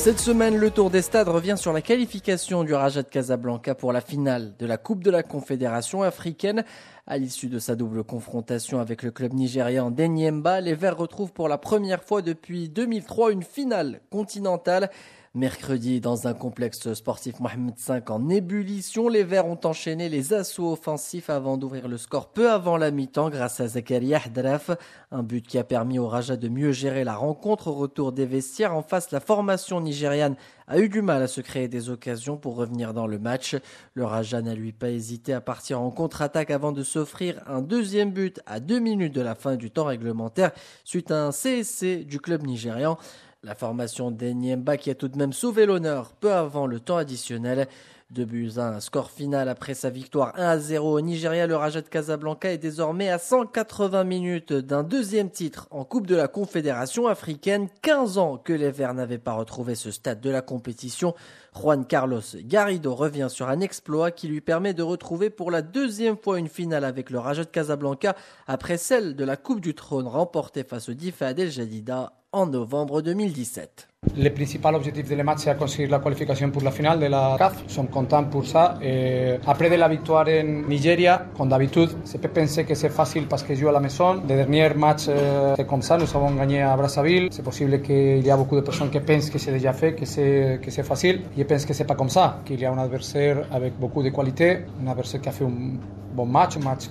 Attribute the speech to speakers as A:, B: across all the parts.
A: Cette semaine, le Tour des Stades revient sur la qualification du Raja de Casablanca pour la finale de la Coupe de la Confédération africaine. À l'issue de sa double confrontation avec le club nigérian d'Enyemba, les Verts retrouvent pour la première fois depuis 2003 une finale continentale. Mercredi, dans un complexe sportif Mohamed V en ébullition, les Verts ont enchaîné les assauts offensifs avant d'ouvrir le score peu avant la mi-temps grâce à Zakaria Hadraf. Un but qui a permis au Raja de mieux gérer la rencontre au retour des vestiaires. En face, la formation nigériane a eu du mal à se créer des occasions pour revenir dans le match. Le Raja n'a lui pas hésité à partir en contre-attaque avant de s'offrir un deuxième but à deux minutes de la fin du temps réglementaire suite à un CSC du club nigérian. La formation d'Enyemba qui a tout de même sauvé l'honneur peu avant le temps additionnel. De buts à un score final après sa victoire 1 à 0 au Nigeria, le Raja de Casablanca est désormais à 180 minutes d'un deuxième titre en Coupe de la Confédération africaine. 15 ans que les Verts n'avaient pas retrouvé ce stade de la compétition. Juan Carlos Garrido revient sur un exploit qui lui permet de retrouver pour la deuxième fois une finale avec le Raja de Casablanca après celle de la Coupe du Trône remportée face au Difad El Jadida en novembre 2017.
B: Le principal objectif de le match c'est conseguir la qualification pour la finale de la CAF. Nous sommes contents pour ça. Et après de la victoire en Nigeria, comme d'habitude, se peut penser que facile parce que joue à la maison. Le dernier match euh, c'est comme ça, nous à Brazzaville. C'est possible qu'il y a beaucoup de personnes qui pensent que c'est déjà fait, que c'est que c'est facile. Je pense que c'est pas comme ça, qu'il a un adversaire avec beaucoup de qualité, un adversaire qui a fait un bon match, un match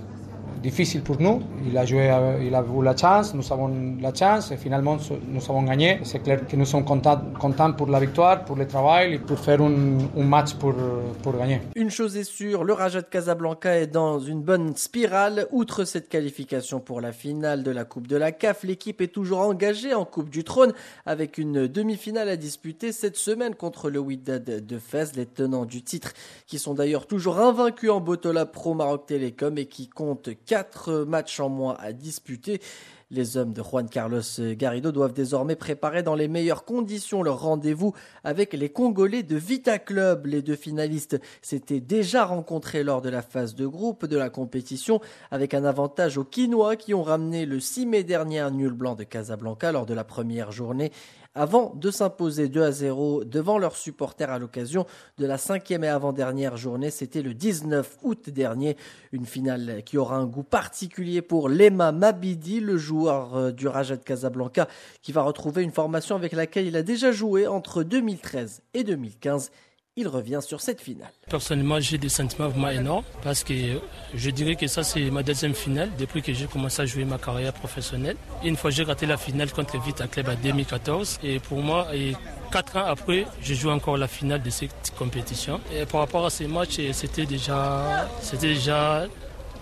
B: difficile pour nous. Il a joué, il a eu la chance, nous avons la chance et finalement nous avons gagné. C'est clair que nous sommes contents, contents pour la victoire, pour le travail et pour faire un, un match pour, pour gagner.
A: Une chose est sûre, le Raja de Casablanca est dans une bonne spirale. Outre cette qualification pour la finale de la Coupe de la CAF, l'équipe est toujours engagée en Coupe du Trône avec une demi-finale à disputer cette semaine contre le Wydad de Fès, les tenants du titre, qui sont d'ailleurs toujours invaincus en Botola Pro Maroc Télécom et qui comptent quatre matchs en moins à disputer. Les hommes de Juan Carlos Garrido doivent désormais préparer dans les meilleures conditions leur rendez-vous avec les Congolais de Vita Club. Les deux finalistes s'étaient déjà rencontrés lors de la phase de groupe de la compétition avec un avantage aux Quinois qui ont ramené le 6 mai dernier un nul blanc de Casablanca lors de la première journée avant de s'imposer 2 à 0 devant leurs supporters à l'occasion de la cinquième et avant-dernière journée. C'était le 19 août dernier. Une finale qui aura un goût particulier pour Lema Mabidi, le joueur euh, du Raja de Casablanca, qui va retrouver une formation avec laquelle il a déjà joué entre 2013 et 2015 il revient sur cette finale.
C: Personnellement, j'ai des sentiments vraiment énormes parce que je dirais que ça, c'est ma deuxième finale depuis que j'ai commencé à jouer ma carrière professionnelle. Une fois, j'ai raté la finale contre Vita Club en 2014 et pour moi, et quatre ans après, je joue encore la finale de cette compétition. Et par rapport à ces matchs, c'était déjà, c'était déjà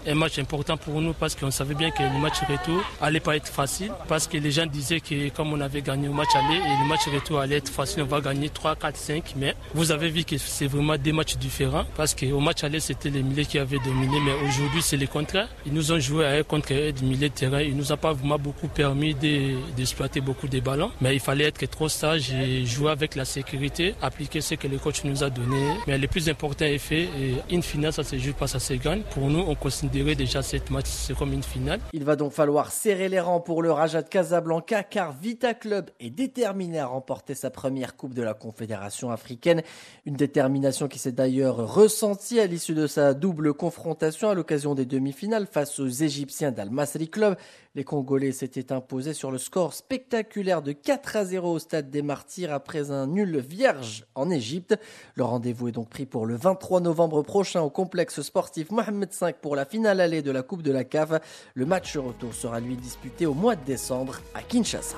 C: un match important pour nous parce qu'on savait bien que le match retour allait pas être facile parce que les gens disaient que comme on avait gagné au match aller et le match retour allait être facile, on va gagner 3, 4, 5. Mais vous avez vu que c'est vraiment des matchs différents parce qu'au match aller c'était les milliers qui avaient dominé, mais aujourd'hui c'est le contraire. Ils nous ont joué à contre du milieu de terrain. Ils nous ont pas vraiment beaucoup permis d'exploiter beaucoup de ballons, mais il fallait être trop sage et jouer avec la sécurité, appliquer ce que le coach nous a donné. Mais le plus important est fait et une finale ça se joue pas, ça se gagne. Pour nous, on déjà cette match, comme une finale.
A: Il va donc falloir serrer les rangs pour le Raja de Casablanca car Vita Club est déterminé à remporter sa première Coupe de la Confédération africaine. Une détermination qui s'est d'ailleurs ressentie à l'issue de sa double confrontation à l'occasion des demi-finales face aux Égyptiens d'Al-Masri Club. Les Congolais s'étaient imposés sur le score spectaculaire de 4 à 0 au stade des Martyrs après un nul vierge en Égypte. Le rendez-vous est donc pris pour le 23 novembre prochain au complexe sportif Mohamed V pour la finale allée de la Coupe de la CAF. Le match retour sera lui disputé au mois de décembre à Kinshasa.